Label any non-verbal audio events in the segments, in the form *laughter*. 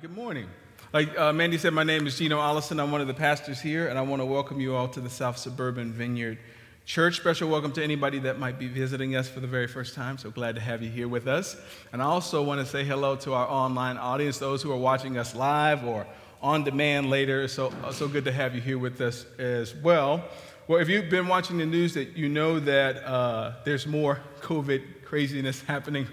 good morning. Like uh, Mandy said, my name is Gino Allison. I'm one of the pastors here, and I want to welcome you all to the South Suburban Vineyard Church. Special welcome to anybody that might be visiting us for the very first time. So glad to have you here with us. And I also want to say hello to our online audience, those who are watching us live or on demand later. So, so good to have you here with us as well. Well, if you've been watching the news, that you know that uh, there's more COVID craziness *laughs* happening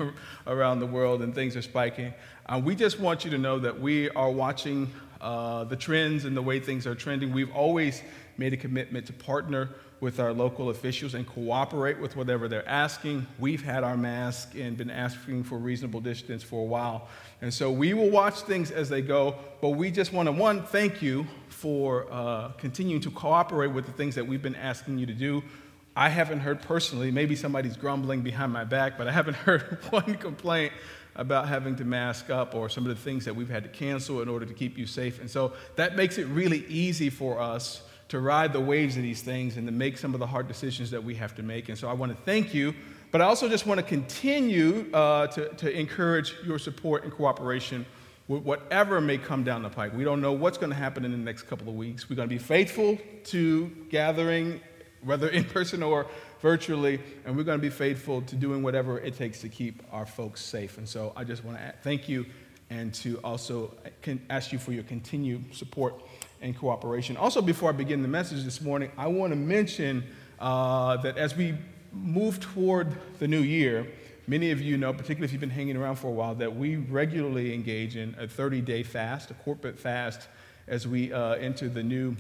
around the world and things are spiking. Uh, we just want you to know that we are watching uh, the trends and the way things are trending. We've always made a commitment to partner with our local officials and cooperate with whatever they're asking. We've had our mask and been asking for reasonable distance for a while. And so we will watch things as they go, but we just want to, one, thank you for uh, continuing to cooperate with the things that we've been asking you to do. I haven't heard personally, maybe somebody's grumbling behind my back, but I haven't *laughs* heard one complaint about having to mask up or some of the things that we've had to cancel in order to keep you safe. And so that makes it really easy for us to ride the waves of these things and to make some of the hard decisions that we have to make. And so I want to thank you, but I also just want to continue uh, to, to encourage your support and cooperation with whatever may come down the pike. We don't know what's going to happen in the next couple of weeks. We're going to be faithful to gathering, whether in person or virtually, and we're going to be faithful to doing whatever it takes to keep our folks safe. And so I just want to thank you and to also ask you for your continued support and cooperation. Also, before I begin the message this morning, I want to mention uh, that as we move toward the new year, many of you know, particularly if you've been hanging around for a while, that we regularly engage in a 30 day fast, a corporate fast, as we uh, enter the new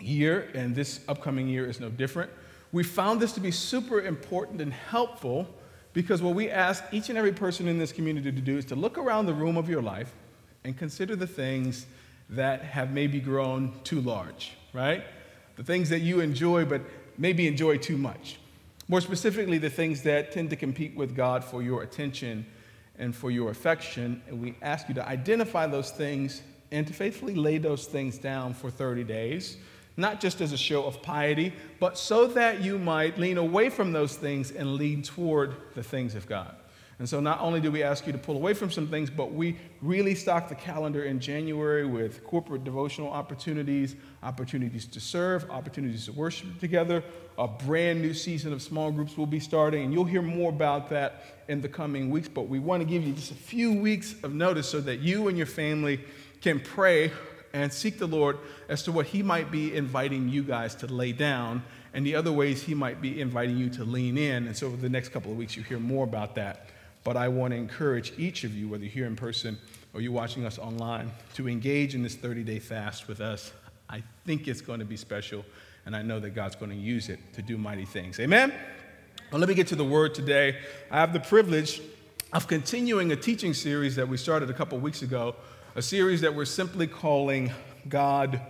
year, and this upcoming year is no different. We found this to be super important and helpful because what we ask each and every person in this community to do is to look around the room of your life and consider the things that have maybe grown too large, right? The things that you enjoy but maybe enjoy too much. More specifically, the things that tend to compete with God for your attention and for your affection. And we ask you to identify those things and to faithfully lay those things down for 30 days not just as a show of piety, but so that you might lean away from those things and lean toward the things of God. And so, not only do we ask you to pull away from some things, but we really stock the calendar in January with corporate devotional opportunities, opportunities to serve, opportunities to worship together. A brand new season of small groups will be starting, and you'll hear more about that in the coming weeks. But we want to give you just a few weeks of notice so that you and your family can pray and seek the Lord as to what He might be inviting you guys to lay down and the other ways He might be inviting you to lean in. And so, over the next couple of weeks, you hear more about that. But I want to encourage each of you, whether you're here in person or you're watching us online, to engage in this 30 day fast with us. I think it's going to be special, and I know that God's going to use it to do mighty things. Amen? Well, let me get to the word today. I have the privilege of continuing a teaching series that we started a couple weeks ago a series that we're simply calling God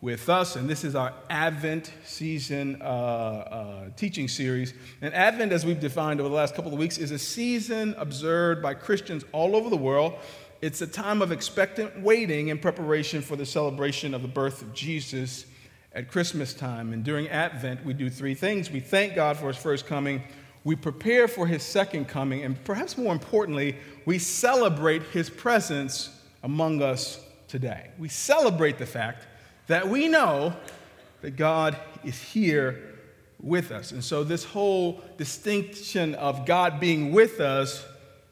with Us. And this is our Advent season uh, uh, teaching series. And Advent, as we've defined over the last couple of weeks, is a season observed by Christians all over the world. It's a time of expectant waiting in preparation for the celebration of the birth of Jesus at Christmas time. And during Advent, we do three things we thank God for his first coming. We prepare for his second coming, and perhaps more importantly, we celebrate his presence among us today. We celebrate the fact that we know that God is here with us. And so, this whole distinction of God being with us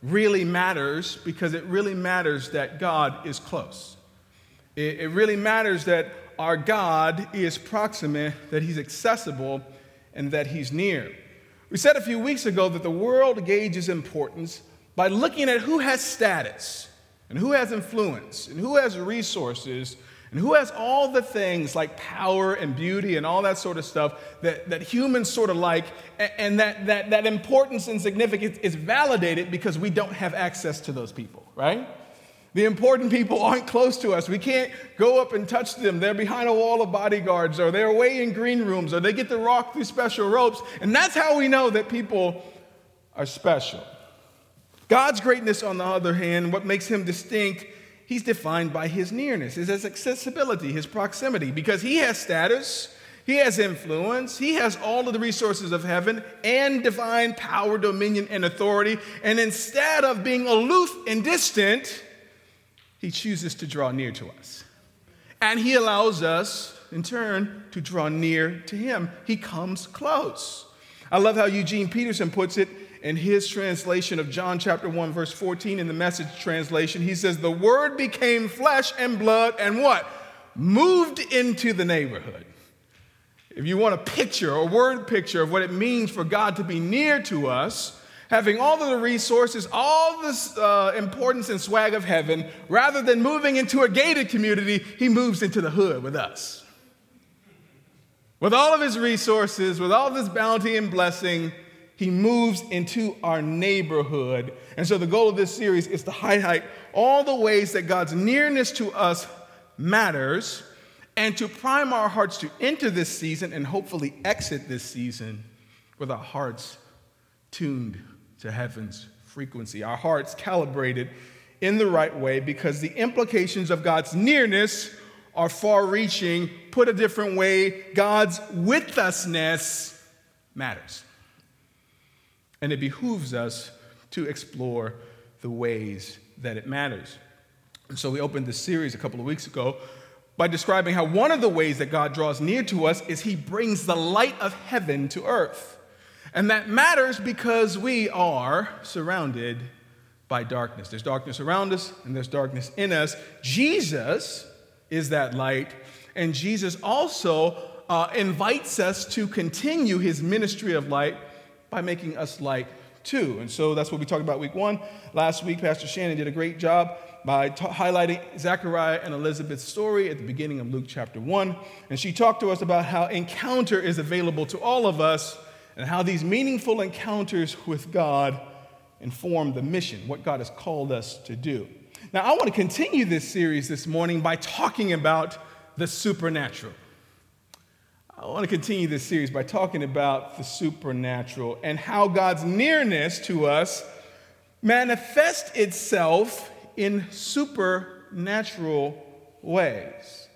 really matters because it really matters that God is close. It, it really matters that our God is proximate, that He's accessible, and that He's near. We said a few weeks ago that the world gauges importance by looking at who has status and who has influence and who has resources and who has all the things like power and beauty and all that sort of stuff that, that humans sort of like, and that, that, that importance and significance is validated because we don't have access to those people, right? The important people *laughs* aren't close to us. We can't go up and touch them. They're behind a wall of bodyguards, or they're away in green rooms, or they get to walk through special ropes. And that's how we know that people are special. God's greatness, on the other hand, what makes him distinct, he's defined by his nearness, his accessibility, his proximity, because he has status, he has influence, he has all of the resources of heaven and divine power, dominion, and authority. And instead of being aloof and distant, he chooses to draw near to us. And he allows us, in turn, to draw near to him. He comes close. I love how Eugene Peterson puts it in his translation of John chapter 1, verse 14 in the message translation. He says, The word became flesh and blood and what? Moved into the neighborhood. If you want a picture, a word picture of what it means for God to be near to us, having all of the resources, all this uh, importance and swag of heaven, rather than moving into a gated community, he moves into the hood with us. With all of his resources, with all of his bounty and blessing, he moves into our neighborhood. And so the goal of this series is to highlight all the ways that God's nearness to us matters and to prime our hearts to enter this season and hopefully exit this season with our hearts tuned to heaven's frequency, our hearts calibrated in the right way because the implications of God's nearness are far reaching. Put a different way, God's with usness matters. And it behooves us to explore the ways that it matters. And so we opened this series a couple of weeks ago by describing how one of the ways that God draws near to us is he brings the light of heaven to earth. And that matters because we are surrounded by darkness. There's darkness around us and there's darkness in us. Jesus is that light, and Jesus also uh, invites us to continue his ministry of light by making us like too. And so that's what we talked about week one. Last week, Pastor Shannon did a great job by t- highlighting Zechariah and Elizabeth's story at the beginning of Luke chapter 1. And she talked to us about how encounter is available to all of us and how these meaningful encounters with God inform the mission, what God has called us to do. Now, I want to continue this series this morning by talking about the supernatural. I want to continue this series by talking about the supernatural and how God's nearness to us manifests itself in supernatural ways.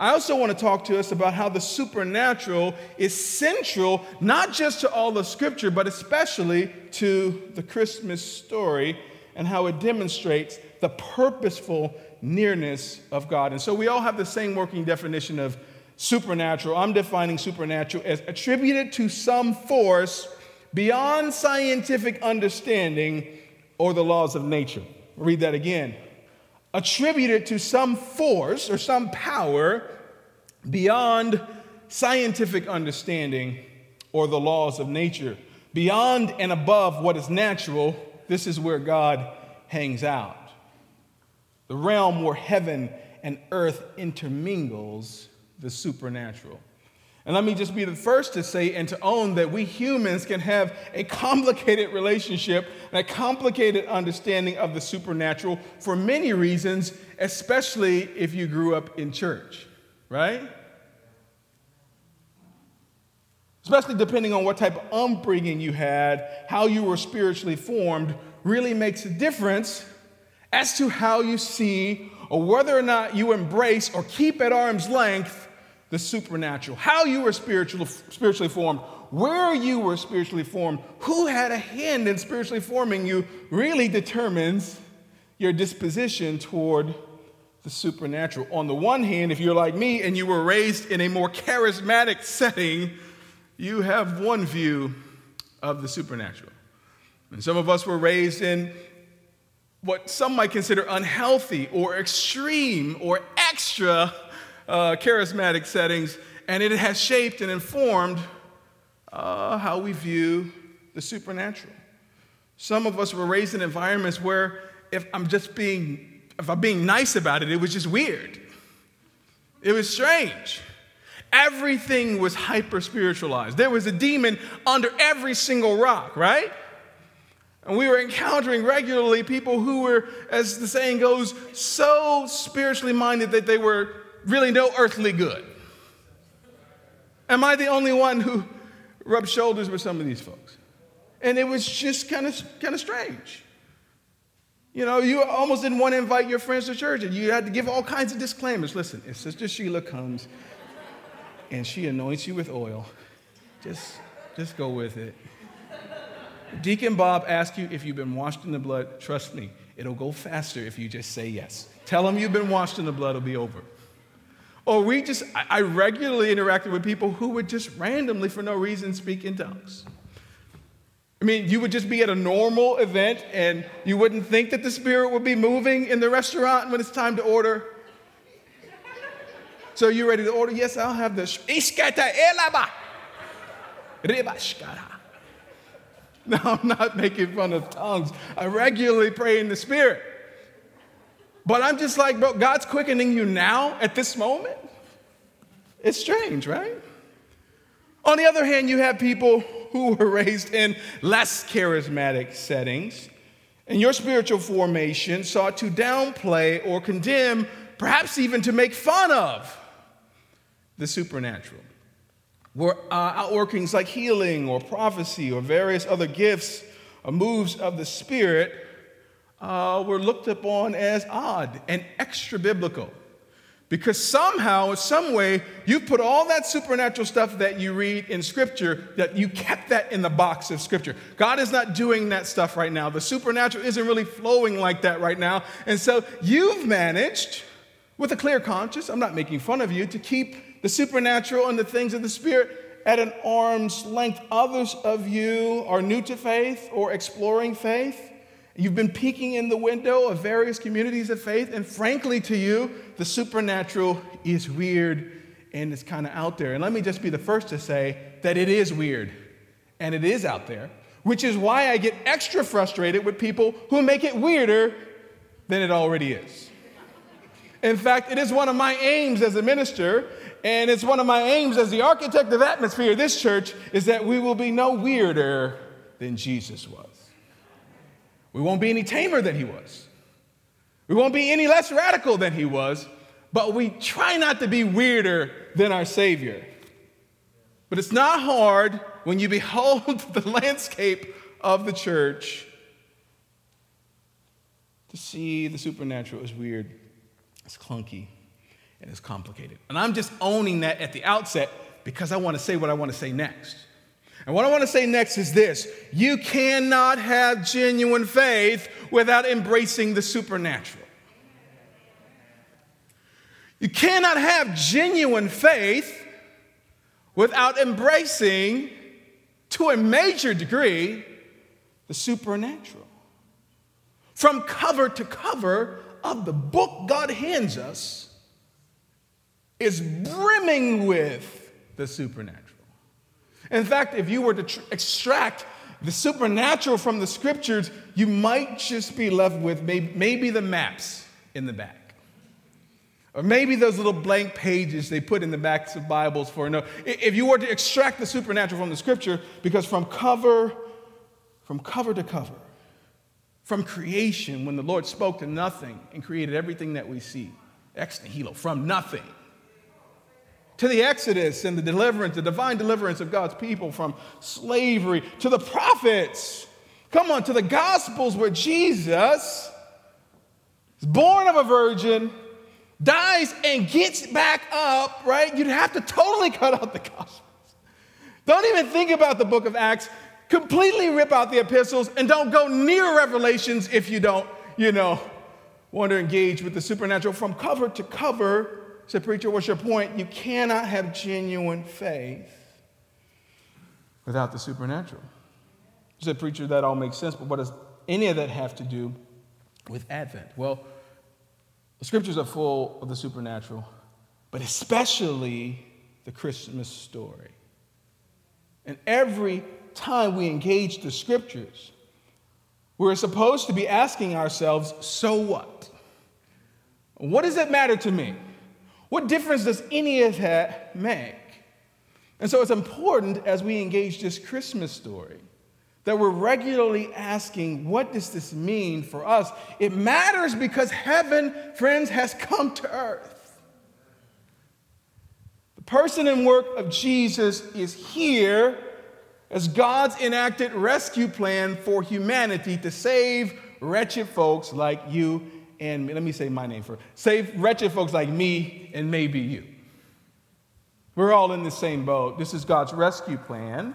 I also want to talk to us about how the supernatural is central not just to all of Scripture, but especially to the Christmas story and how it demonstrates the purposeful nearness of God. And so we all have the same working definition of supernatural, I'm defining supernatural as attributed to some force beyond scientific understanding or the laws of nature. I'll read that again. Attributed to some force or some power beyond scientific understanding or the laws of nature. Beyond and above what is natural, this is where God hangs out. The realm where heaven and earth intermingles the supernatural. And let me just be the first to say and to own that we humans can have a complicated relationship and a complicated understanding of the supernatural for many reasons, especially if you grew up in church, right? Especially depending on what type of upbringing you had, how you were spiritually formed, really makes a difference as to how you see or whether or not you embrace or keep at arm's length the supernatural, how you were spiritually, spiritually formed, where you were spiritually formed, who had a hand in spiritually forming you really determines your disposition toward the supernatural. On the one hand, if you're like me and you were raised in a more charismatic setting, you have one view of the supernatural. And some of us were raised in what some might consider unhealthy or extreme or extra uh, charismatic settings, and it has shaped and informed uh, how we view the supernatural. Some of us were raised in environments where if I'm just being, if I'm being nice about it, it was just weird. It was strange. Everything was hyper spiritualized. There was a demon under every single rock, right? And we were encountering regularly people who were, as the saying goes, so spiritually minded that they were really no earthly good. Am I the only one who rubbed shoulders with some of these folks? And it was just kind of kind of strange. You know, you almost didn't want to invite your friends to church, and you had to give all kinds of disclaimers. Listen, if Sister Sheila comes and she anoints you with oil, just, just go with it. Deacon Bob asks you if you've been washed in the blood. Trust me, it'll go faster if you just say yes. Tell him you've been washed in the blood, it'll be over. Or we just, I regularly interacted with people who would just randomly, for no reason, speak in tongues. I mean, you would just be at a normal event and you wouldn't think that the Spirit would be moving in the restaurant when it's time to order. So you're ready to order? Yes, I'll have ribashkara. No, I'm not making fun of tongues. I regularly pray in the Spirit. But I'm just like, bro, God's quickening you now at this moment? It's strange, right? On the other hand, you have people who were *laughs* raised in less charismatic settings, and your spiritual formation sought to downplay or condemn, perhaps even to make fun of the supernatural. Where uh, outworkings like healing or prophecy or various other gifts or moves of the Spirit uh, were looked upon as odd and extra biblical. Because somehow, in some way, you put all that supernatural stuff that you read in Scripture, that you kept that in the box of Scripture. God is not doing that stuff right now. The supernatural isn't really flowing like that right now. And so you've managed, with a clear conscience, I'm not making fun of you, to keep the supernatural and the things of the Spirit at an arm's length. Others of you are new to faith or exploring faith. You've been peeking in the window of various communities of faith, and frankly, to you, the supernatural is weird and it's kind of out there. And let me just be the first to say that it is weird and it is out there, which is why I get extra frustrated with people who make it weirder than it already is. In fact, it is one of my aims as a minister, and it's one of my aims as the architect of atmosphere of this church, is that we will be no weirder than Jesus was. We won't be any tamer than he was. We won't be any less radical than he was, but we try not to be weirder than our Savior. But it's not hard when you behold *laughs* the landscape of the church to see the supernatural is weird, it's clunky, and it's complicated. And I'm just owning that at the outset because I want to say what I want to say next. And what I want to say next is this you cannot have genuine faith without embracing the supernatural. You cannot have genuine faith without embracing, to a major degree, the supernatural. From cover to cover of the book God hands us is brimming with the supernatural. In fact, if you were to tr- extract the supernatural from the scriptures, you might just be left with maybe, maybe the maps in the back. Or maybe those little blank pages they put in the backs of Bibles for no. If you were to extract the supernatural from the scripture, because from cover, from cover to cover, from creation, when the Lord spoke to nothing and created everything that we see, ex nihilo, from nothing to the Exodus and the deliverance, the divine deliverance of God's people from slavery, to the prophets. Come on, to the Gospels where Jesus is born of a virgin, dies, and gets back up, right? You'd have to totally *laughs* cut out the Gospels. Don't even think about the book of Acts. Completely rip out the epistles and don't go near Revelations if you don't, you know, want to engage with the supernatural from cover to cover said, Preacher, what's your point? You cannot have genuine faith without the supernatural. I said, Preacher, that all makes sense, but what does any of that have to do with Advent? Well, the scriptures are full of the supernatural, but especially the Christmas story. And every time we engage the scriptures, we're supposed to be asking ourselves, so what? What does it matter to me? What difference does any of that make? And so it's important as we engage this Christmas story that we're regularly asking, what does this mean for us? It matters because heaven, friends, has come to earth. The person and work of Jesus is here as God's enacted rescue plan for humanity to save wretched folks like you and let me say my name first. Save wretched folks like me and maybe you. We're all in the same boat. This is God's rescue plan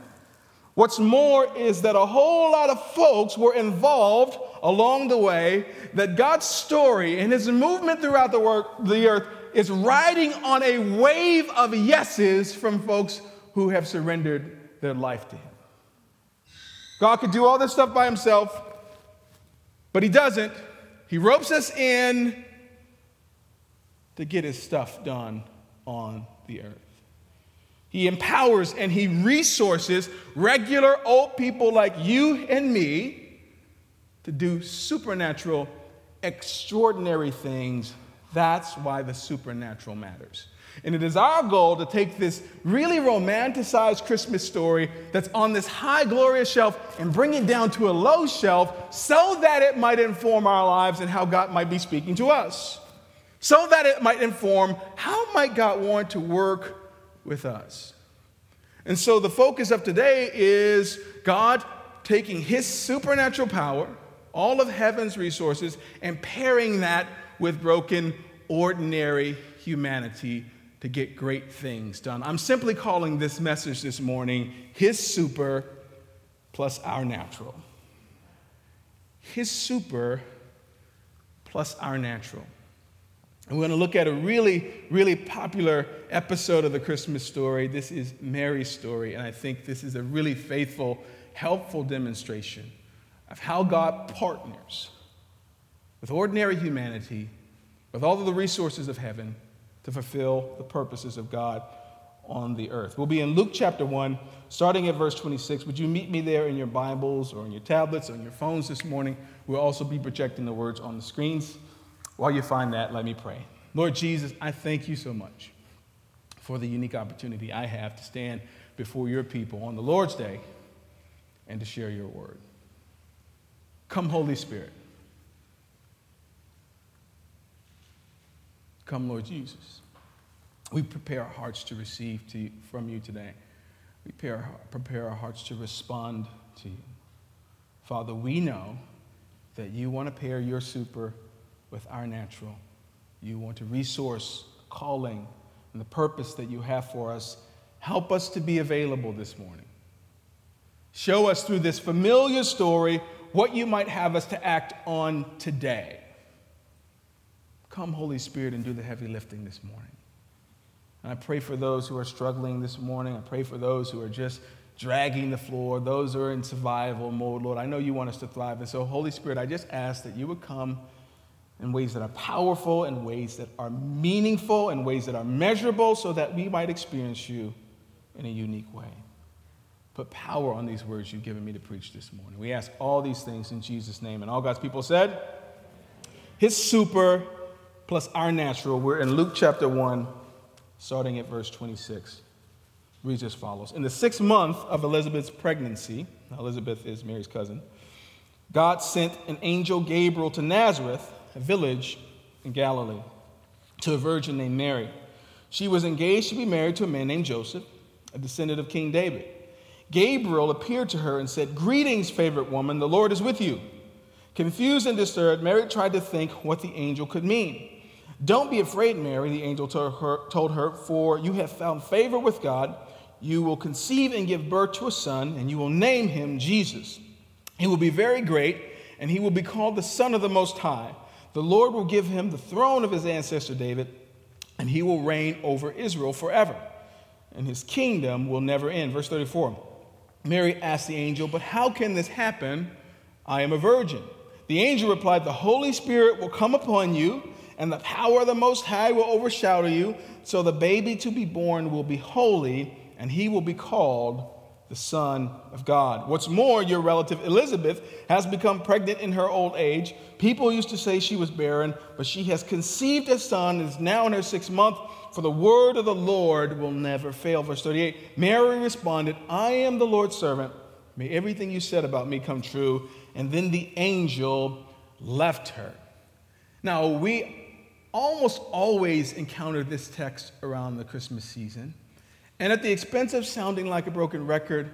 What's more is that a whole lot of folks were involved along the way, that God's story and his movement throughout the, work, the earth is riding on a wave of yeses from folks who have surrendered their life to him. God could do all this stuff by himself, but he doesn't. He ropes us in to get his stuff done on the earth. He empowers and he resources regular old people like you and me to do supernatural, extraordinary things. That's why the supernatural matters. And it is our goal to take this really romanticized Christmas story that's on this high, glorious shelf and bring it down to a low shelf so that it might inform our lives and how God might be speaking to us. So that it might inform how might God want to work with us. And so the focus of today is God taking his supernatural power, all of heaven's resources, and pairing that with broken, ordinary humanity to get great things done. I'm simply calling this message this morning His Super plus Our Natural. His Super plus Our Natural. And we're going to look at a really, really popular episode of the Christmas story. This is Mary's story, and I think this is a really faithful, helpful demonstration of how God partners with ordinary humanity, with all of the resources of heaven, to fulfill the purposes of God on the earth. We'll be in Luke chapter 1, starting at verse 26. Would you meet me there in your Bibles or on your tablets or on your phones this morning? We'll also be projecting the words on the screens. While you find that, let me pray. Lord Jesus, I thank you so much for the unique opportunity I have to stand before your people on the Lord's day and to share your word. Come, Holy Spirit. Come, Lord Jesus. We prepare our hearts to receive to you, from you today. We prepare, prepare our hearts to respond to you. Father, we know that you want to pair your super with our natural. You want to resource calling and the purpose that you have for us. Help us to be available this morning. Show us through this familiar story what you might have us to act on today. Come, Holy Spirit, and do the heavy lifting this morning. And I pray for those who are struggling this morning. I pray for those who are just dragging the floor, those who are in survival mode, Lord. I know you want us to thrive. And so, Holy Spirit, I just ask that you would come in ways that are powerful, in ways that are meaningful, in ways that are measurable, so that we might experience you in a unique way. Put power on these words you've given me to preach this morning. We ask all these things in Jesus' name. And all God's people said, His super plus our natural. We're in Luke chapter 1, starting at verse 26. Reads as follows In the sixth month of Elizabeth's pregnancy, Elizabeth is Mary's cousin, God sent an angel Gabriel to Nazareth a village in Galilee, to a virgin named Mary. She was engaged to be married to a man named Joseph, a descendant of King David. Gabriel appeared to her and said, Greetings, favorite woman, the Lord is with you. Confused and disturbed, Mary tried to think what the angel could mean. Don't be afraid, Mary, the angel told her, told her, for you have found favor with God. You will conceive and give birth to a son, and you will name him Jesus. He will be very great, and he will be called the Son of the Most High. The Lord will give him the throne of his ancestor David, and he will reign over Israel forever, and his kingdom will never end. Verse 34 Mary asked the angel, But how can this happen? I am a virgin. The angel replied, The Holy Spirit will come upon you, and the power of the Most High will overshadow you. So the baby to be born will be holy, and he will be called the Son of God. What's more, your relative Elizabeth has become pregnant in her old age. People used to say she was barren, but she has conceived a son and is now in her sixth month. For the word of the Lord will never fail. Verse 38 Mary responded, I am the Lord's servant. May everything you said about me come true. And then the angel left her. Now, we almost always encounter this text around the Christmas season. And at the expense of sounding like a broken record,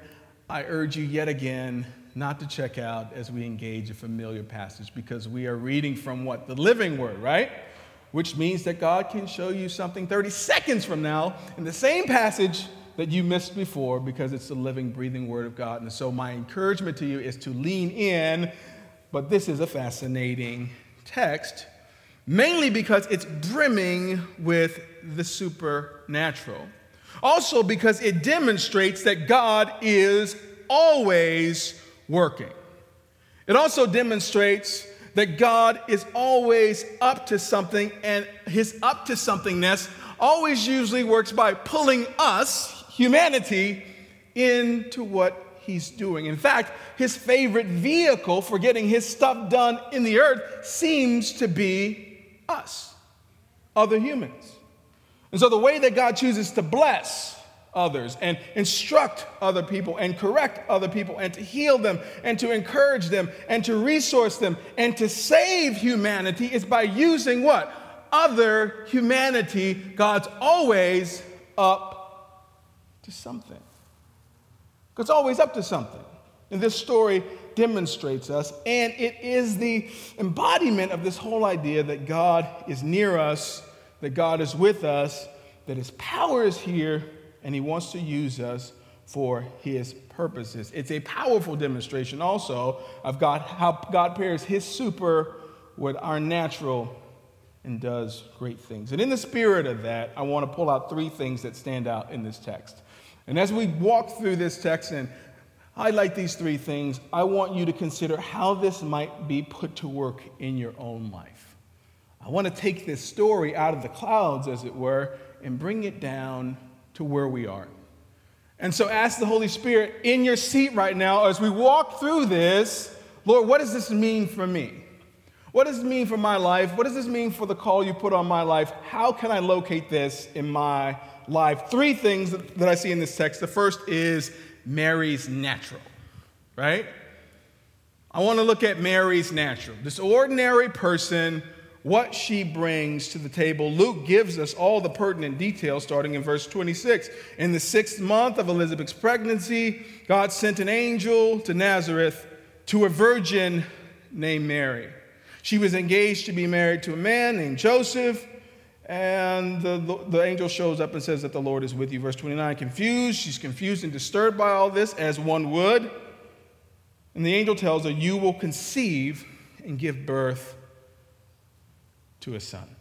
I urge you yet again not to check out as we engage a familiar passage because we are reading from what? The living word, right? Which means that God can show you something 30 seconds from now in the same passage that you missed before because it's the living, breathing Word of God. And so, my encouragement to you is to lean in. But this is a fascinating text, mainly because it's brimming with the supernatural. Also, because it demonstrates that God is always working. It also demonstrates that God is always up to something, and his up to somethingness always usually works by pulling us, humanity, into what he's doing. In fact, his favorite vehicle for getting his stuff done in the earth seems to be us, other humans. And so the way that God chooses to bless others and instruct other people and correct other people and to heal them and to encourage them and to resource them and to save humanity is by using what? Other humanity. God's always up to something. God's always up to something. In this story demonstrates us, and it is the embodiment of this whole idea that God is near us, that God is with us, that His power is here and He wants to use us for His purposes. It's a powerful demonstration also of God, how God pairs His super with our natural and does great things. And in the spirit of that, I want to pull out three things that stand out in this text. And as we walk through this text and highlight these three things, I want you to consider how this might be put to work in your own life. I want to take this story out of the clouds, as it were, and bring it down to where we are. And so ask the Holy Spirit in your seat right now as we walk through this Lord, what does this mean for me? What does this mean for my life? What does this mean for the call you put on my life? How can I locate this in my life? Three things that I see in this text. The first is Mary's natural, right? I want to look at Mary's natural. This ordinary person what she brings to the table. Luke gives us all the pertinent details starting in verse 26. In the sixth month of Elizabeth's pregnancy, God sent an angel to Nazareth to a virgin named Mary. She was engaged to be married to a man named Joseph. And the, the, angel shows up and says that the Lord is with you. Verse 29, confused. She's confused and disturbed by all this, as one would. And the angel tells her, You will conceive and give birth to a son.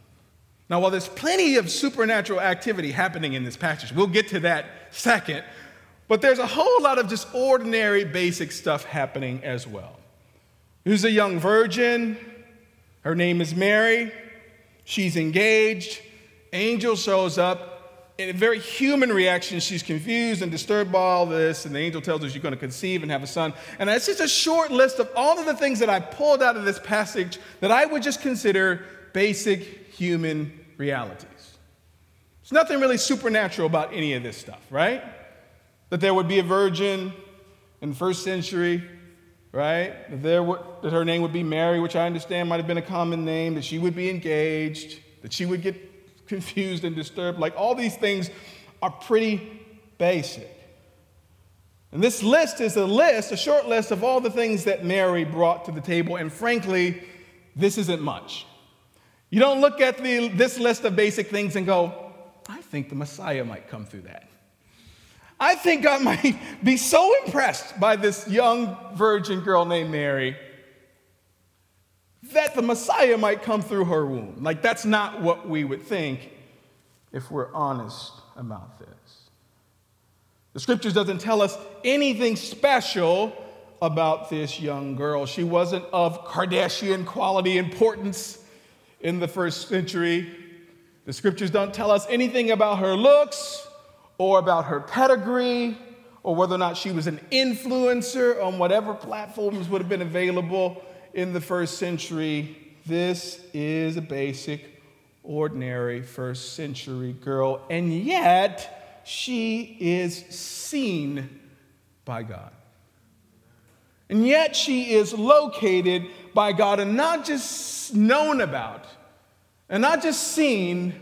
Now, while there's plenty of supernatural activity happening in this passage, we'll get to that second, but there's a whole lot of just ordinary, basic stuff happening as well. There's a young virgin. Her name is Mary. She's engaged. Angel shows up. In a very human reaction, she's confused and disturbed by all this, and the angel tells her she's going to conceive and have a son. And that's just a short list of all of the things that I pulled out of this passage that I would just consider basic human realities. There's nothing really supernatural about any of this stuff, right? That there would be a virgin in the first century, right? There would, that her name would be Mary, which I understand might have been a common name, that she would be engaged, that she would get *laughs* confused and disturbed. Like all these things are pretty basic. And this list is a list, a short list of all the things that Mary brought to the table. And frankly, this isn't much. You don't look at the, this list of basic things and go, I think the Messiah might come through that. I think I might *laughs* be so impressed by this young virgin girl named Mary that the Messiah might come through her womb. Like, that's not what we would think if we're honest about this. The scriptures doesn't tell us anything special about this young girl. She wasn't of Kardashian quality importance in the first century. The scriptures don't tell us anything about her looks or about her pedigree or whether or not she was an influencer on whatever platforms would have been available in the first century. This is a basic, ordinary first century girl, and yet she is seen by God. And yet she is located by God and not just known about and not just seen,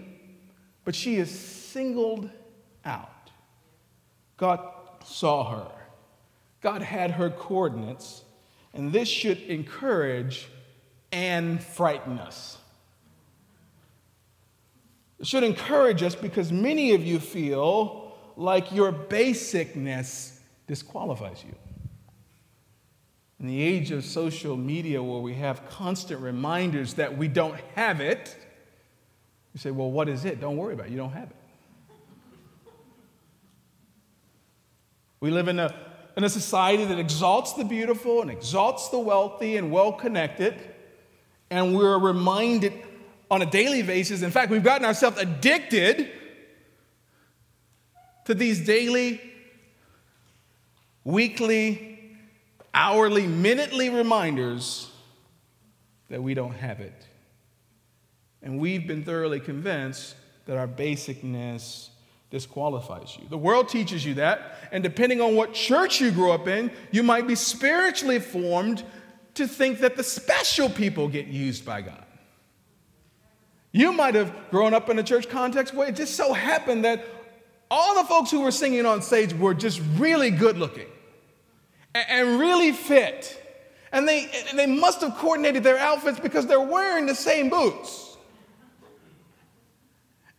but she is singled out. God saw her, God had her coordinates, and this should encourage and frighten us. It should encourage us because many of you feel like your basicness disqualifies you. In the age of social media, where we have constant reminders that we don't have it, you say, Well, what is it? Don't worry about it. You don't have it. We live in a, in a society that exalts the beautiful and exalts the wealthy and well connected, and we're reminded on a daily basis. In fact, we've gotten ourselves addicted to these daily, weekly, hourly, minutely reminders that we don't have it. And we've been thoroughly convinced that our basicness disqualifies you. The world teaches you that, and depending on what church you grew up in, you might be spiritually formed to think that the special people get used by God. You might have grown up in a church context where it just so happened that all the folks who were singing on stage were just really good looking and really fit. And they, they must have coordinated their outfits because they're wearing the same boots.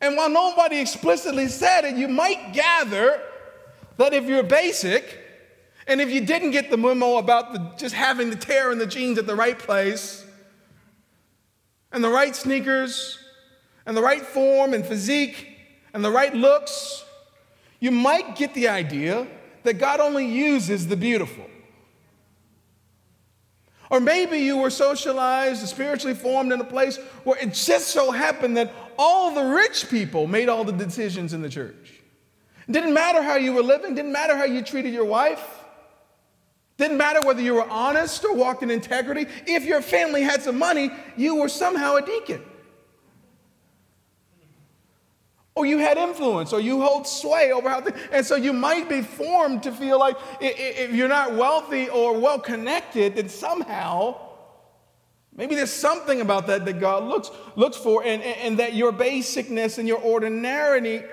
And while nobody explicitly said it, you might gather that if you're basic, and if you didn't get the memo about the, just having the tear in the jeans at the right place, and the right sneakers, and the right form and physique, and the right looks, you might get the idea that God only uses the beautiful. Or maybe you were socialized, spiritually formed in a place where it just so happened that all the rich people made all the decisions in the church. Didn't matter how you were living, didn't matter how you treated your wife, didn't matter whether you were honest or walked in integrity. If your family had some money, you were somehow a deacon or you had influence, or you hold sway over how things. And so you might be formed to feel like if you're not wealthy or well connected, then somehow maybe there's something about that that God looks, looks for, and, and that your basicness and your ordinarity,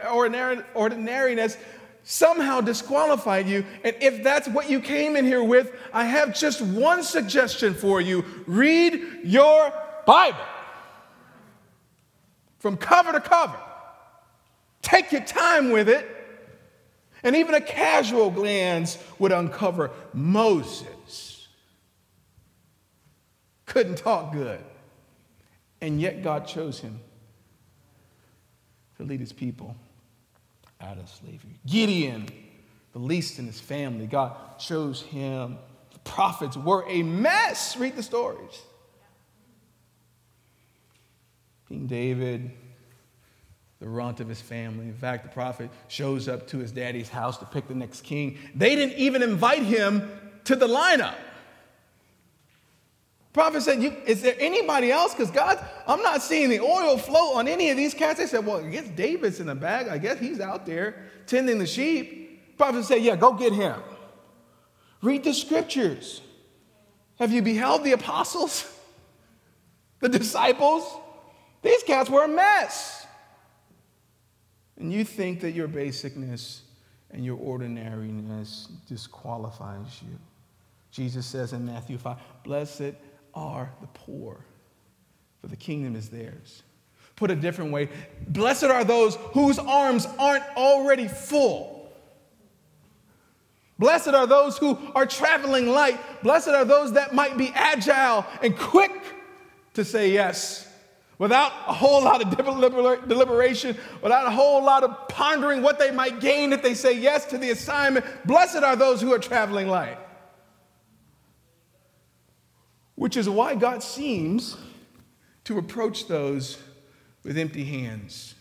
ordinariness somehow disqualified you. And if that's what you came in here with, I have just one suggestion for you read your Bible from cover to cover. Take your time with it. And even a casual glance would uncover Moses. Couldn't talk good. And yet God chose him to lead his people out of slavery. Gideon, the least in his family, God chose him. The prophets were a mess. Read the stories. King David, the runt of his family. In fact, the prophet shows up to his daddy's house to pick the next king. They didn't even invite him to the lineup. Prophet said, Is there anybody else? Because God, I'm not seeing the oil flow on any of these cats. They said, Well, I guess David's in the bag. I guess he's out there tending the sheep. Prophet said, Yeah, go get him. Read the scriptures. Have you beheld the apostles? *laughs* The disciples? These cats were a mess and you think that your basicness and your ordinariness disqualifies you. Jesus says in Matthew 5 Blessed are the poor, for the kingdom is theirs. Put a different way, blessed are those whose arms aren't already full. Blessed are those who are traveling light. Blessed are those that might be agile and quick to say yes without a whole lot of deliberation, without a whole lot of pondering what they might gain if they say yes to the assignment. Blessed are those who are traveling light. Which is why God seems to approach those with empty hands,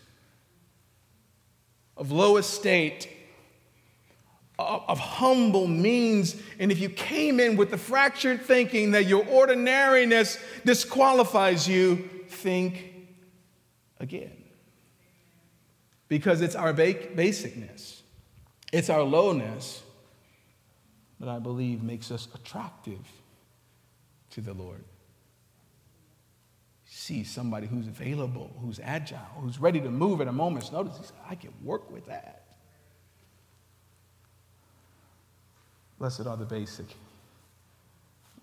of low estate, of, humble means. And if you came in with the fractured thinking that your ordinariness disqualifies you, think again. Because it's our basicness, it's our lowness that I believe makes us attractive to the Lord. See somebody who's available, who's agile, who's ready to move at a moment's notice. I can work with that. Blessed are the basic.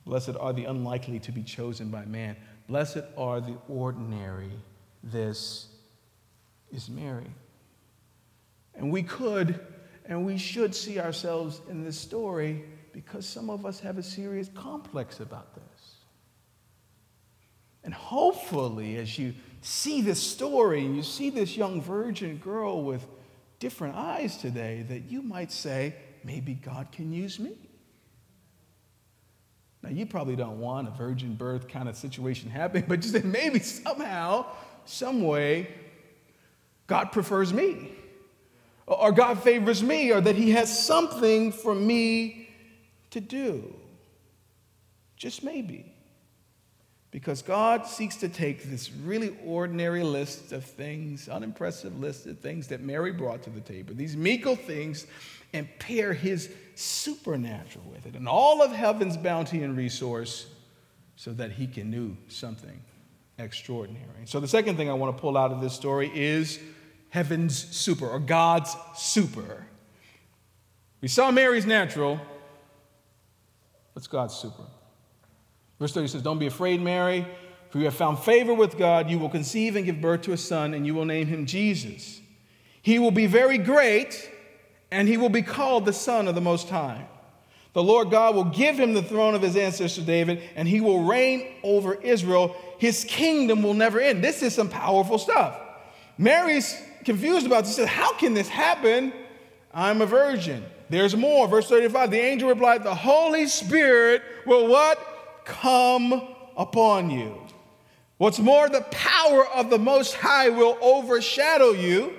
Blessed are the unlikely to be chosen by man. Blessed are the ordinary. This is Mary. And we could and we should see ourselves in this story because some of us have a serious complex about this. And hopefully, as you see this story and you see this young virgin girl with different eyes today, that you might say, maybe God can use me. Now, you probably don't want a virgin birth kind of situation happening, *laughs* but you just maybe somehow, some way, God prefers me, or God favors me, or that He has something for me to do. Just maybe. Because God seeks to take this really ordinary list of things, unimpressive list of things that Mary brought to the table, these meager things, and pair his supernatural with it and all of heaven's bounty and resource so that he can do something extraordinary. So, the second thing I want to pull out of this story is heaven's super or God's super. We saw Mary's natural. What's God's super? Verse 30 says, Don't be afraid, Mary, for you have found favor with God. You will conceive and give birth to a son, and you will name him Jesus. He will be very great, and he will be called the Son of the Most High. The Lord God will give him the throne of his ancestor David, and he will reign over Israel. His kingdom will never end. This is some powerful stuff. Mary's confused about this. She says, How can this happen? I'm a virgin. There's more. Verse 35 The angel replied, The Holy Spirit will what? come upon you. What's more, the power of the Most High will overshadow you.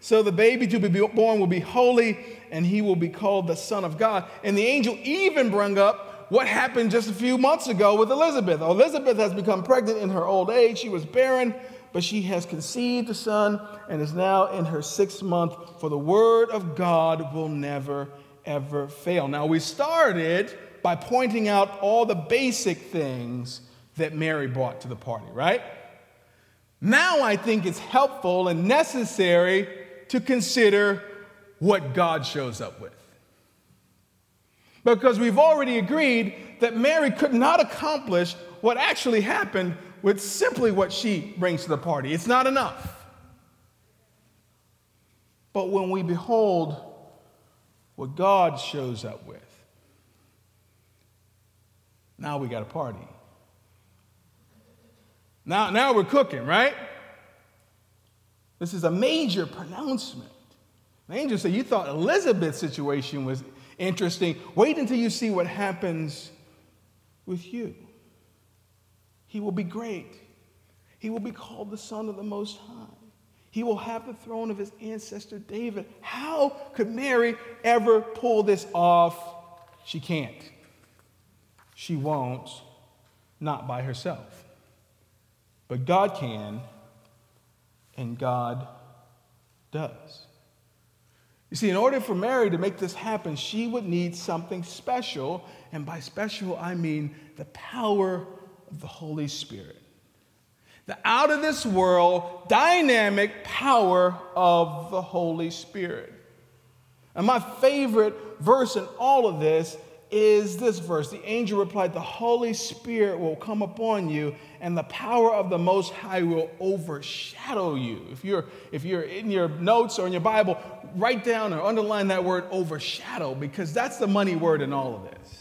So the baby to be born will be holy, and he will be called the Son of God. And the angel even brought up what happened just a few months ago with Elizabeth. Elizabeth has become pregnant in her old age. She was barren, but she has conceived a son and is now in her sixth month. For the word of God will never, ever fail. Now, we started by pointing out all the basic things that Mary brought to the party, right? Now I think it's helpful and necessary to consider what God shows up with. Because we've already agreed that Mary could not accomplish what actually happened with simply what she brings to the party. It's not enough. But when we behold what God shows up with, now we got a party. Now, now we're cooking, right? This is a major pronouncement. The angel said, You thought Elizabeth's situation was interesting. Wait until you see what happens with you. He will be great. He will be called the Son of the Most High. He will have the throne of his ancestor David. How could Mary ever pull this off? She can't she won't, not by herself. But God can, and God does. You see, in order for Mary to make this happen, she would need something special. And by special, I mean the power of the Holy Spirit. The out of this world, dynamic power of the Holy Spirit. And my favorite verse in all of this is this verse. The angel replied, The Holy Spirit will come upon you, and the power of the Most High will overshadow you. If you're, if you're in your notes or in your Bible, write down or underline that word overshadow, because that's the money word in all of this.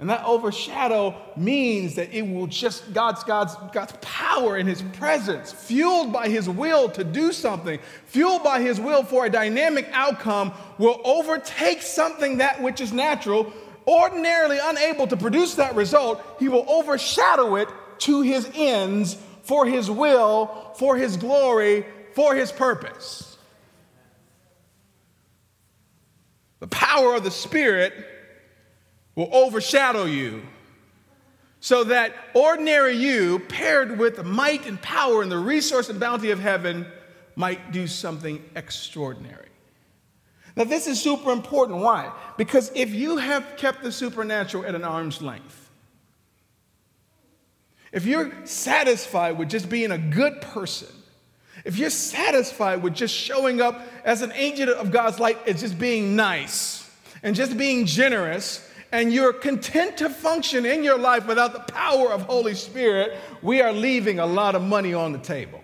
And that overshadow means that it will just, God's, God's, God's power in His presence, fueled by His will to do something, fueled by His will for a dynamic outcome, will overtake something that which is natural, ordinarily unable to produce that result. He will overshadow it to His ends for His will, for His glory, for His purpose. The power of the Spirit will overshadow you so that ordinary you, paired with the might and power and the resource and bounty of heaven, might do something extraordinary. Now, this is super important. Why? Because if you have kept the supernatural at an arm's length, if you're satisfied with just being a good person, if you're satisfied with just showing up as an agent of God's light as just being nice and just being generous, and you're content to function in your life without the power of Holy Spirit, we are leaving a lot of money on the table.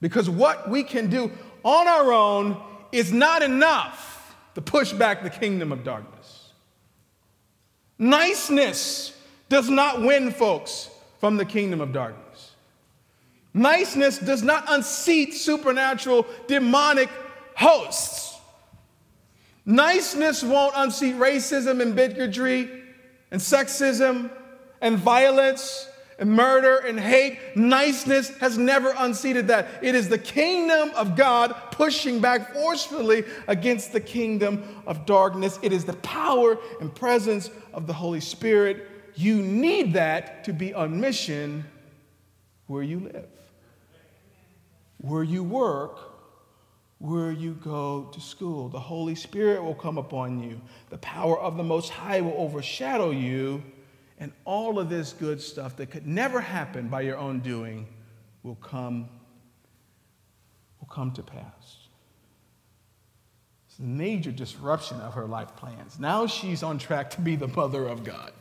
Because what we can do on our own is not enough to push back the kingdom of darkness. Niceness does not win folks from the kingdom of darkness. Niceness does not unseat supernatural demonic hosts. Niceness won't unseat racism and bigotry and sexism and violence and murder and hate. Niceness has never unseated that. It is the kingdom of God pushing back forcefully against the kingdom of darkness. It is the power and presence of the Holy Spirit. You need that to be on mission where you live, where you work, where you go to school. The Holy Spirit will come upon you, the power of the Most High will overshadow you and all of this good stuff that could never happen by your own doing will come, will come to pass. It's a major disruption of her life plans. Now she's on track to be the mother of God.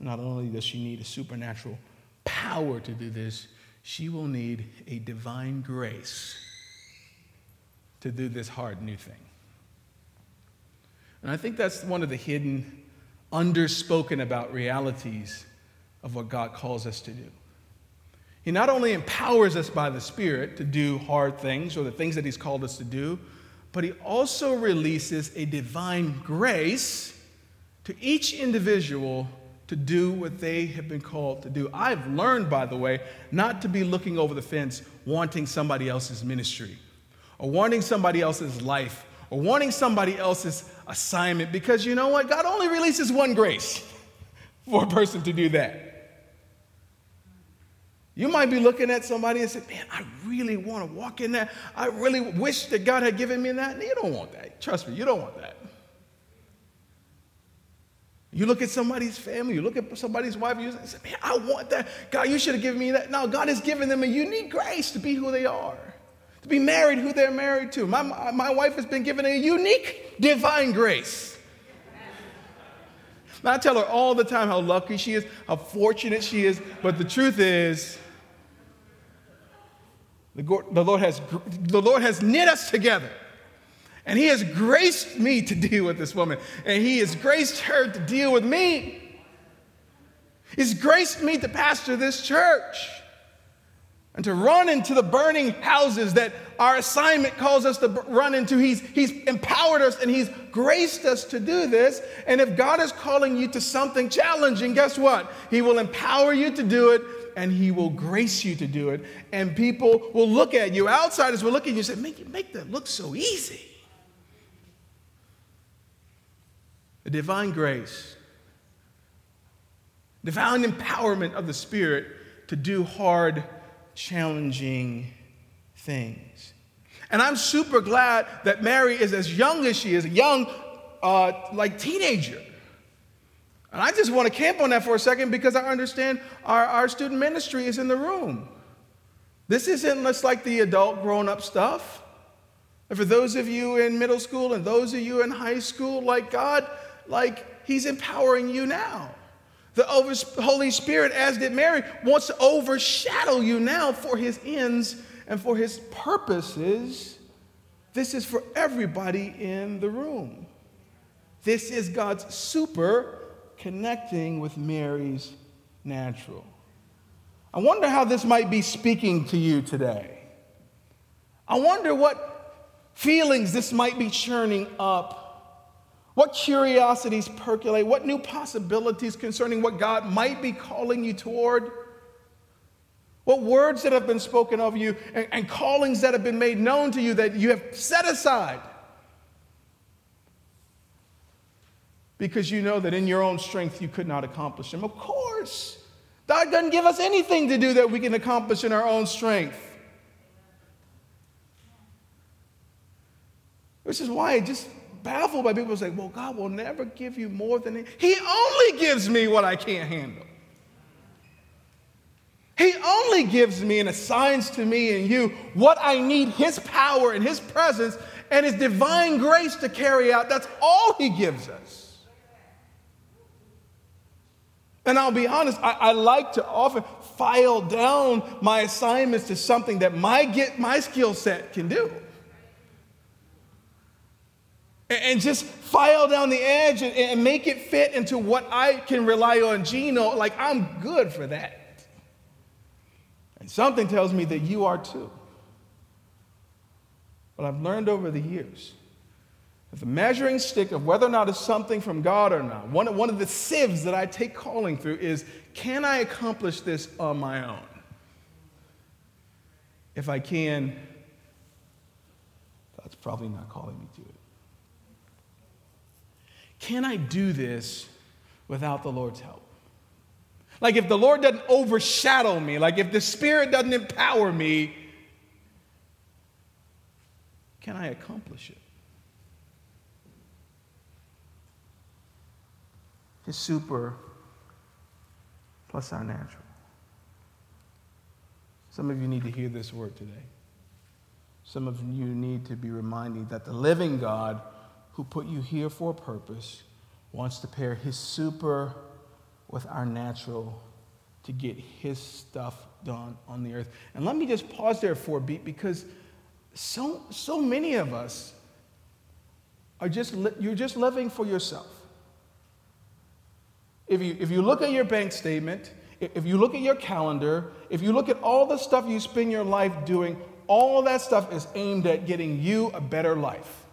Not only does she need a supernatural power to do this, she will need a divine grace to do this hard new thing. And I think that's one of the hidden, underspoken about realities of what God calls us to do. He not only empowers us by the Spirit to do hard things or the things that He's called us to do, but He also releases a divine grace to each individual to do what they have been called to do. I've learned, by the way, not to be looking over the fence wanting somebody else's ministry or wanting somebody else's life or wanting somebody else's assignment because you know what? God only releases one grace *laughs* for a person to do that. You might be looking at somebody and say, Man, I really want to walk in that. I really wish that God had given me that. You don't want that. Trust me, you don't want that. You look at somebody's family, you look at somebody's wife, you say, Man, I want that. God, you should have given me that. No, God has given them a unique grace to be who they are to be married who they're married to. My, my wife has been given a unique divine grace. I tell her all the time how lucky she is, how fortunate she is, but the truth is, the, the, Lord has, the Lord has knit us together. And He has graced me to deal with this woman, and He has graced her to deal with me. He's graced me to pastor this church and to run into the burning houses that our assignment calls us to run into. He's, he's empowered us and He's graced us to do this. And if God is calling you to something challenging, guess what? He will empower you to do it and He will grace you to do it. And people will look at you, outsiders will look at you and say, Make, make that look so easy. Divine grace, divine empowerment of the Spirit to do hard challenging things. And I'm super glad that Mary is as young as she is, a young, uh, like teenager. And I just want to camp on that for a second because I understand our, our student ministry is in the room. This isn't just like the adult grown up stuff. And for those of you in middle school and those of you in high school, like God, like He's empowering you now. The Holy Spirit, as did Mary, wants to overshadow you now for his ends and for his purposes. This is for everybody in the room. This is God's super connecting with Mary's natural. I wonder how this might be speaking to you today. I wonder what feelings this might be churning up what curiosities percolate? What new possibilities concerning what God might be calling you toward? What words that have been spoken of you and, and callings that have been made known to you that you have set aside? Because you know that in your own strength you could not accomplish them. Of course, God doesn't give us anything to do that we can accomplish in our own strength. Which is why it just baffled by people who say, well, God will never give you more than He only gives me what I can't handle. He only gives me and assigns to me and you what I need His power and His presence and His divine grace to carry out. That's all He gives us. And I'll be honest, I, I, like to often file down my assignments to something that my, get, my skill set can do. And, just file down the edge and, and make it fit into what I can rely on Gino. Like, I'm good for that. And something tells me that you are too. But I've learned over the years that the measuring stick of whether or not it's something from God or not, one, one of the sieves that I take calling through is can I accomplish this on my own? If I can, God's probably not calling me to it. Can I do this without the Lord's help? Like if the Lord doesn't overshadow me, like if the Spirit doesn't empower me, can I accomplish it? His super plus our natural. Some of you need to hear this word today. Some of you need to be reminded that the living God who put you here for a purpose wants to pair his super with our natural to get his stuff done on the earth. And let me just pause there for a beat because so, so many of us are just, li- you're just living for yourself. If you, if you look at your bank statement, if you look at your calendar, if you look at all the stuff you spend your life doing, all that stuff is aimed at getting you a better life.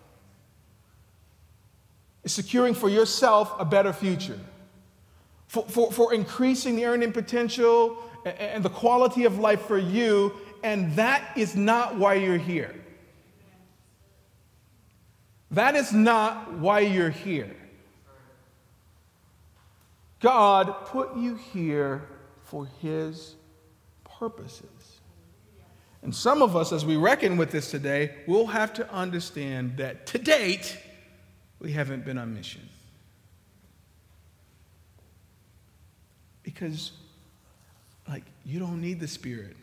It's securing for yourself a better future, for, for, for increasing the earning potential and, and the quality of life for you and that is not why you're here. That is not why you're here. God put you here for His purposes. And some of us, as we reckon with this today, will have to understand that to date, we haven't been on mission. Because, like, you don't need the Spirit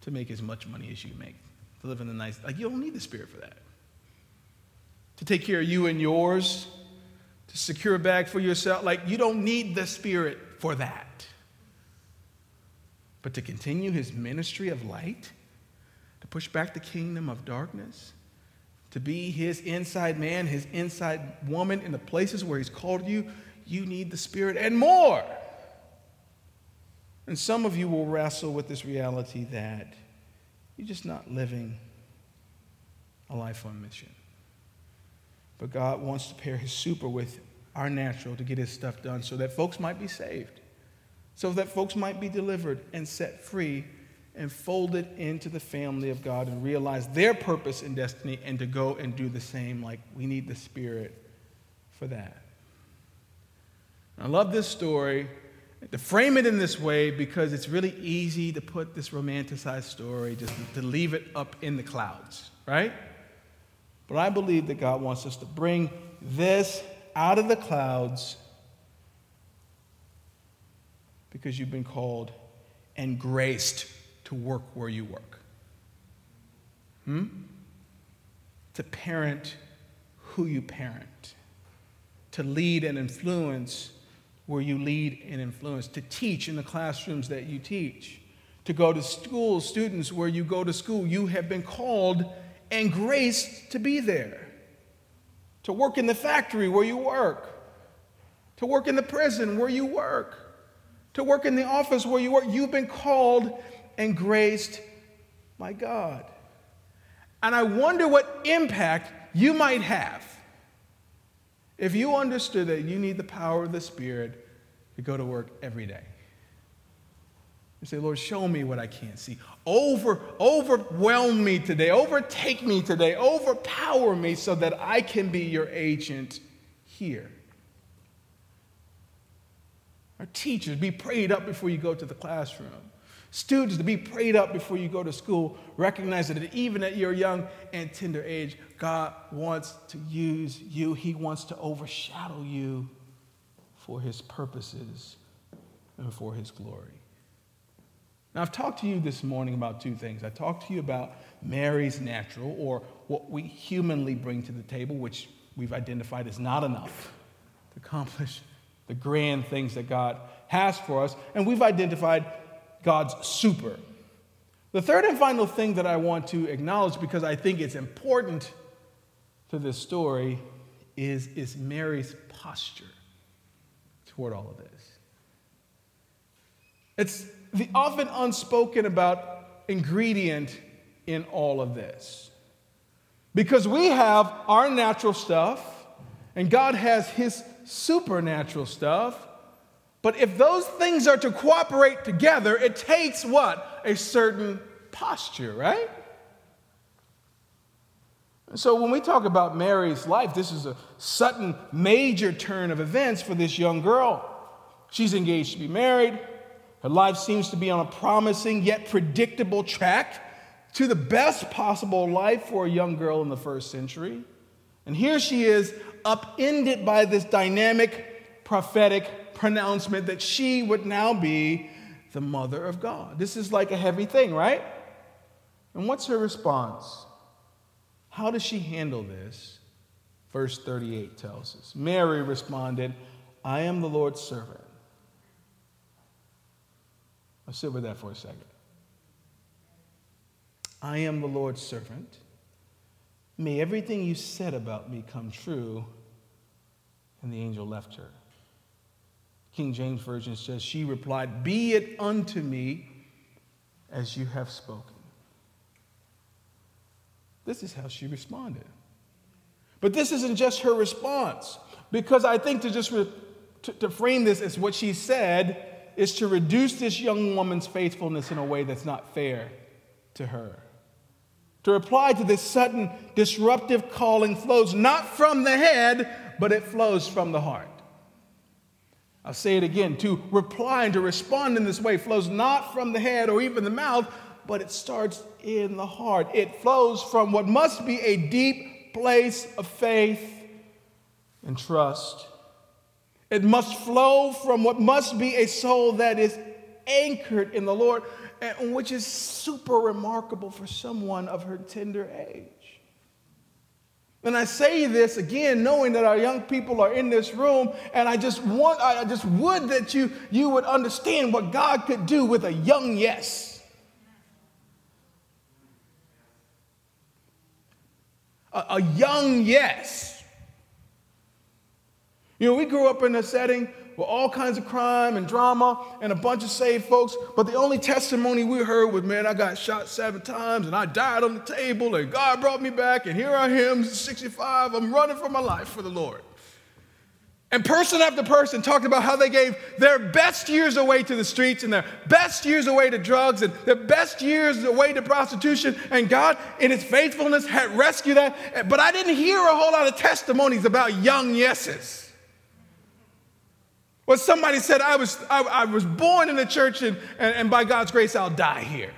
to make as much money as you make, to live in a nice, like you don't need the Spirit for that. To take care of you and yours, to secure a bag for yourself, like you don't need the Spirit for that. But to continue his ministry of light, to push back the kingdom of darkness, to be his inside man, his inside woman in the places where he's called you, you need the Spirit and more. And some of you will wrestle with this reality that you're just not living a life on mission. But God wants to pair his super with our natural to get his stuff done so that folks might be saved, so that folks might be delivered and set free and folded into the family of God and realize their purpose and destiny and to go and do the same. Like we need the Spirit for that. I love this story to frame it in this way because it's really easy to put this romanticized story, just to leave it up in the clouds, right? But I believe that God wants us to bring this out of the clouds because you've been called and graced to work where you work. Hmm? To parent who you parent, to lead and influence where you lead and influence, to teach in the classrooms that you teach, to go to school, students where you go to school. You have been called and graced to be there, to work in the factory where you work, to work in the prison where you work, to work in the office where you work. You've been called and graced my God. And I wonder what impact you might have if you understood that you need the power of the Spirit to go to work every day. You say, Lord, show me what I can't see. Over, overwhelm me today, overtake me today, overpower me so that I can be your agent here. Our teachers, be prayed up before you go to the classroom. Students, to be prayed up before you go to school, recognize that even at your young and tender age, God wants to use you. He wants to overshadow you for His purposes and for His glory. Now, I've talked to you this morning about two things. I talked to you about Mary's natural, or what we humanly bring to the table, which we've identified as not enough to accomplish the grand things that God has for us, and we've identified God's super. The third and final thing that I want to acknowledge because I think it's important to this story is, is Mary's posture toward all of this. It's the often unspoken about ingredient in all of this. Because we have our natural stuff, and God has his supernatural stuff. But if those things are to cooperate together, it takes what? A certain posture, right? So when we talk about Mary's life, this is a sudden major turn of events for this young girl. She's engaged to be married. Her life seems to be on a promising yet predictable track to the best possible life for a young girl in the first century. And here she is, upended by this dynamic prophetic pronouncement that she would now be the mother of God. This is like a heavy thing, right? And what's her response? How does she handle this? Verse 38 tells us Mary responded, I am the Lord's servant. I'll sit with that for a second. I am the Lord's servant. May everything you said about me come true. And the angel left her. King James Version says, She replied, Be it unto me as you have spoken. This is how she responded. But this isn't just her response, because I think to just re- to, to frame this as what she said is to reduce this young woman's faithfulness in a way that's not fair to her. To reply to this sudden disruptive calling flows not from the head, but it flows from the heart. I'll say it again. To reply and to respond in this way flows not from the head or even the mouth, but it starts in the heart. It flows from what must be a deep place of faith and trust. It must flow from what must be a soul that is anchored in the Lord, and which is super remarkable for someone of her tender age. And I say this again, knowing that our young people are in this room, and I just want, I just would that you, you would understand what God could do with a young yes. a, a young yes. You know, we grew up in a setting with all kinds of crime and drama and a bunch of saved folks, but the only testimony we heard was, man, I got shot seven times and I died on the table and God brought me back and here I am, 65, I'm running for my life for the Lord. And person after person talked about how they gave their best years away to the streets and their best years away to drugs and their best years away to prostitution. And God, in His faithfulness, had rescued that. But I didn't hear a whole lot of testimonies about young yeses. Well, somebody said, I was, I, I was born in the church and, and, and by God's grace, I'll die here.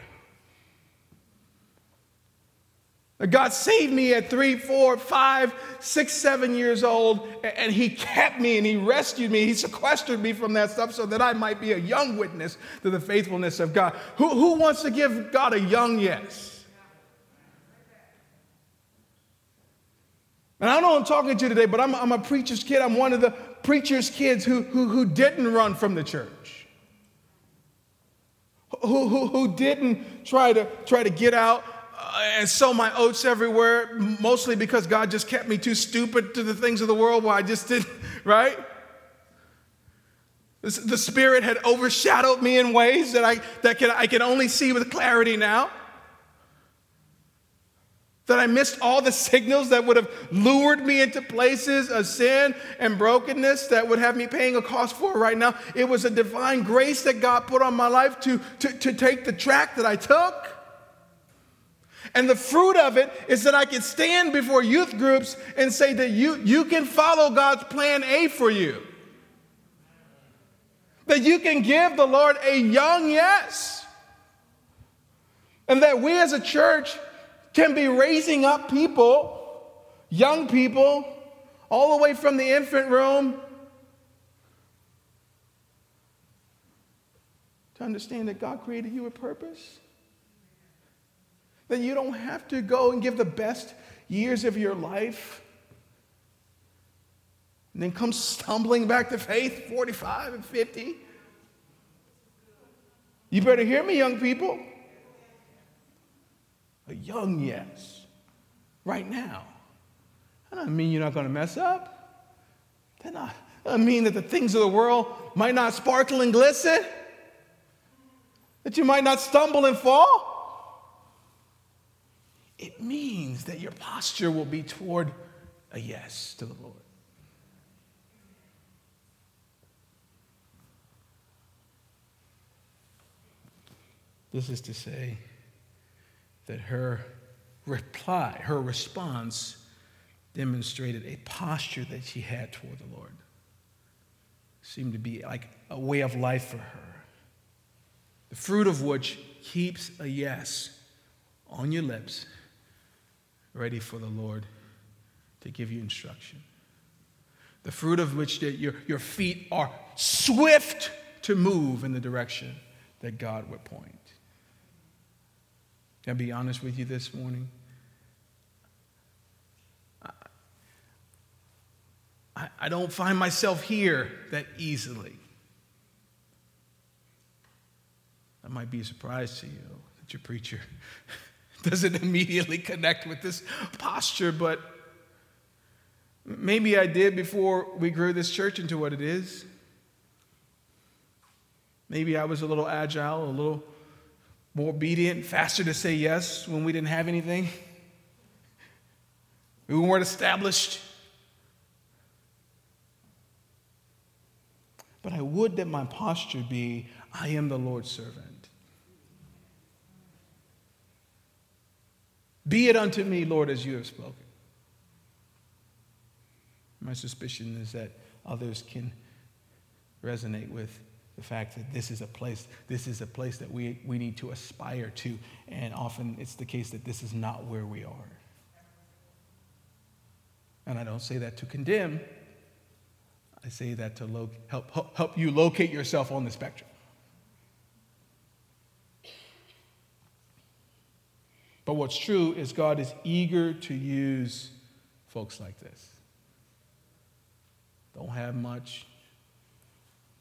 God saved me at three, four, five, six, seven years old, and He kept me and He rescued me. He sequestered me from that stuff so that I might be a young witness to the faithfulness of God. Who, who wants to give God a young yes? And I know I'm talking to you today, but I'm, I'm a preacher's kid. I'm one of the preacher's kids who, who, who didn't run from the church, who, who, who didn't try to, try to get out uh, and sow my oats everywhere, mostly because God just kept me too stupid to the things of the world where I just didn't, *laughs* right? The Spirit had overshadowed me in ways that I, that can, I can only see with clarity now. That I missed all the signals that would have lured me into places of sin and brokenness that would have me paying a cost for right now. It was a divine grace that God put on my life to, to, to take the track that I took. And the fruit of it is that I can stand before youth groups and say that you, you can follow God's plan A for you. That you can give the Lord a young yes. And that we as a church can be raising up people, young people, all the way from the infant room to understand that God created you with purpose That you don't have to go and give the best years of your life and then come stumbling back to faith 45 and 50. You better hear me, young people. A young yes, right now. That doesn't mean you're not going to mess up. That that mean that the things of the world might not sparkle and glisten. That you might not stumble and fall. It means that your posture will be toward a yes to the Lord. This is to say that her reply, her response, demonstrated a posture that she had toward the Lord. Seemed to be like a way of life for her. The fruit of which keeps a yes on your lips, ready for the Lord to give you instruction. The fruit of which that your, your feet are swift to move in the direction that God would point. Can I be honest with you this morning? I, I don't find myself here that easily. That might be a surprise to you that your preacher *laughs* doesn't immediately connect with this posture, but maybe I did before we grew this church into what it is. Maybe I was a little agile, a little more obedient, faster to say yes when we didn't have anything. We weren't established. But I would that my posture be I am the Lord's servant. Be it unto me, Lord, as you have spoken. My suspicion is that others can resonate with the fact that this is a place this is a place that we, we need to aspire to. And often it's the case that this is not where we are. And i don't say that to condemn. I say that to lo- help, help, help you locate yourself on the spectrum. But what's true is god is eager to use folks like this. Don't have much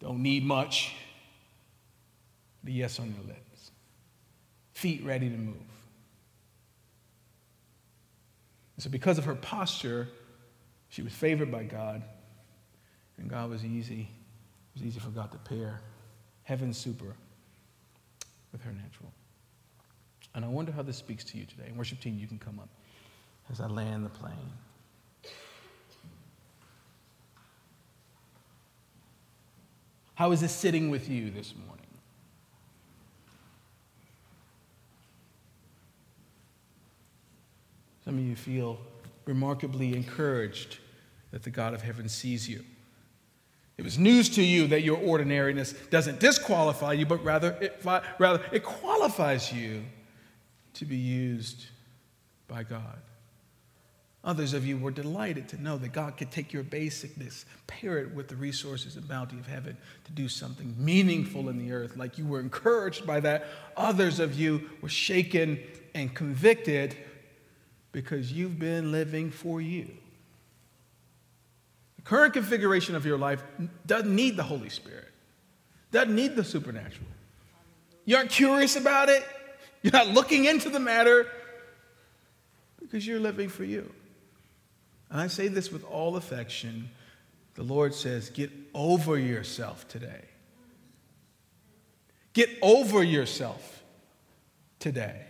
don't need much. The yes on your lips. Feet ready to move. And so, because of her posture, she was favored by God, and God was easy. It was easy for God to pair heaven super with her natural. And I wonder how this speaks to you today. Worship team, you can come up as I land the plane. How is this sitting with you this morning? Some of you feel remarkably encouraged that the God of heaven sees you. It was news to you that your ordinariness doesn't disqualify you, but rather it, rather it qualifies you to be used by God. Others of you were delighted to know that God could take your basicness, pair it with the resources and bounty of heaven to do something meaningful in the earth, like you were encouraged by that. Others of you were shaken and convicted because you've been living for you. The current configuration of your life doesn't need the Holy Spirit, doesn't need the supernatural. You aren't curious about it, you're not looking into the matter because you're living for you. And I say this with all affection. The Lord says, get over yourself today. Get over yourself today.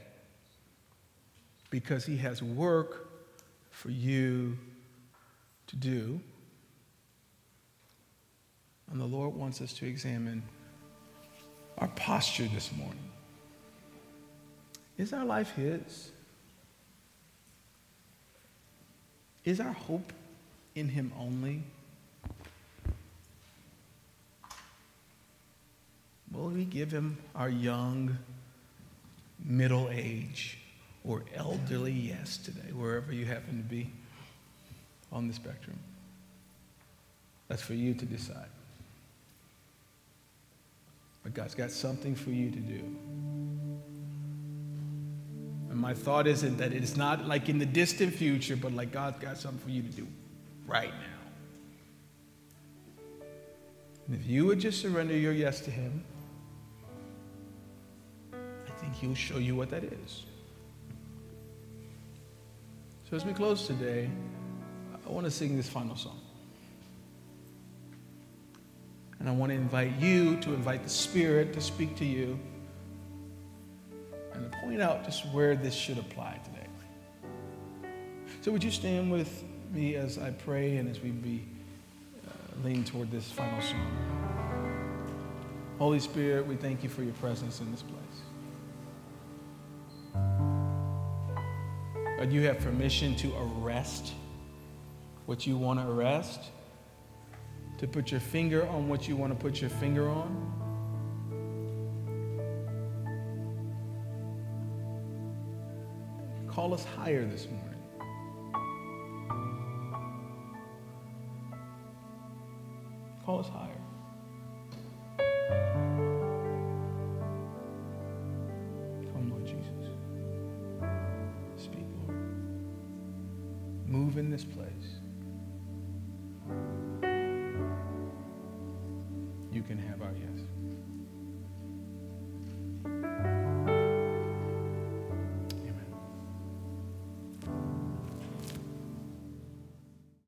Because He has work for you to do. And the Lord wants us to examine our posture this morning. Is our life His? Is our hope in Him only? Will we give Him our young, middle age, or elderly yes today, wherever you happen to be on the spectrum? That's for you to decide. But God's got something for you to do. My thought isn't that it's not like in the distant future, but like God's got something for you to do right now. And if you would just surrender your yes to Him, I think He'll show you what that is. So as we close today, I want to sing this final song. And I want to invite you to invite the Spirit to speak to you and to point out just where this should apply today. So, would you stand with me as I pray and as we be uh, lean toward this final song? Holy Spirit, we thank you for your presence in this place. God, you have permission to arrest what you want to arrest, to put your finger on what you want to put your finger on. Call us higher this morning. Call us higher. Come, Lord Jesus. Speak, Lord. Move in this place.